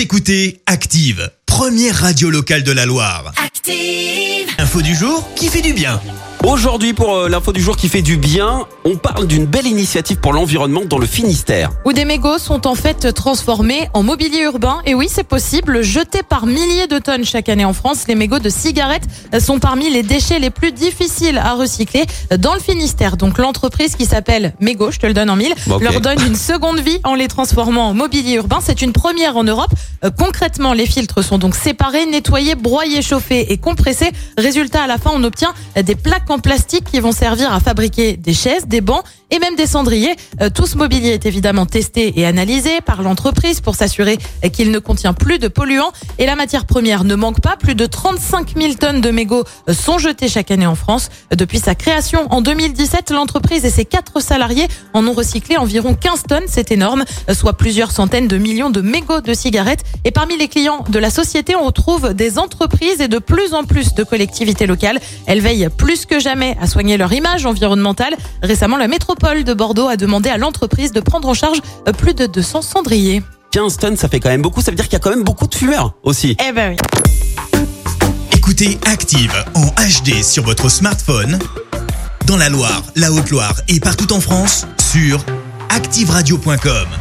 Vous écoutez Active, première radio locale de la Loire. Active. Info du jour qui fait du bien. Aujourd'hui, pour euh, l'info du jour qui fait du bien, on parle d'une belle initiative pour l'environnement dans le Finistère. Où des mégots sont en fait transformés en mobilier urbain. Et oui, c'est possible. Jetés par milliers de tonnes chaque année en France, les mégots de cigarettes sont parmi les déchets les plus difficiles à recycler dans le Finistère. Donc l'entreprise qui s'appelle Mégots, je te le donne en mille, leur donne une seconde vie en les transformant en mobilier urbain. C'est une première en Europe. Euh, concrètement, les filtres sont donc séparés, nettoyés, broyés, chauffés et compressés. Résultat, à la fin, on obtient des plaques en plastique qui vont servir à fabriquer des chaises, des bancs et même des cendriers. Euh, Tout ce mobilier est évidemment testé et analysé par l'entreprise pour s'assurer qu'il ne contient plus de polluants. Et la matière première ne manque pas. Plus de 35 000 tonnes de mégots sont jetées chaque année en France. Depuis sa création en 2017, l'entreprise et ses quatre salariés en ont recyclé environ 15 tonnes. C'est énorme, soit plusieurs centaines de millions de mégots de cigarettes. Et parmi les clients de la société, on retrouve des entreprises et de plus en plus de collectivités locales. Elles veillent plus que jamais à soigner leur image environnementale. Récemment, la métropole de Bordeaux a demandé à l'entreprise de prendre en charge euh, plus de 200 cendriers. 15 tonnes, ça fait quand même beaucoup. Ça veut dire qu'il y a quand même beaucoup de fumeurs aussi. Eh ben oui. Écoutez Active en HD sur votre smartphone, dans la Loire, la Haute-Loire et partout en France, sur activeradio.com.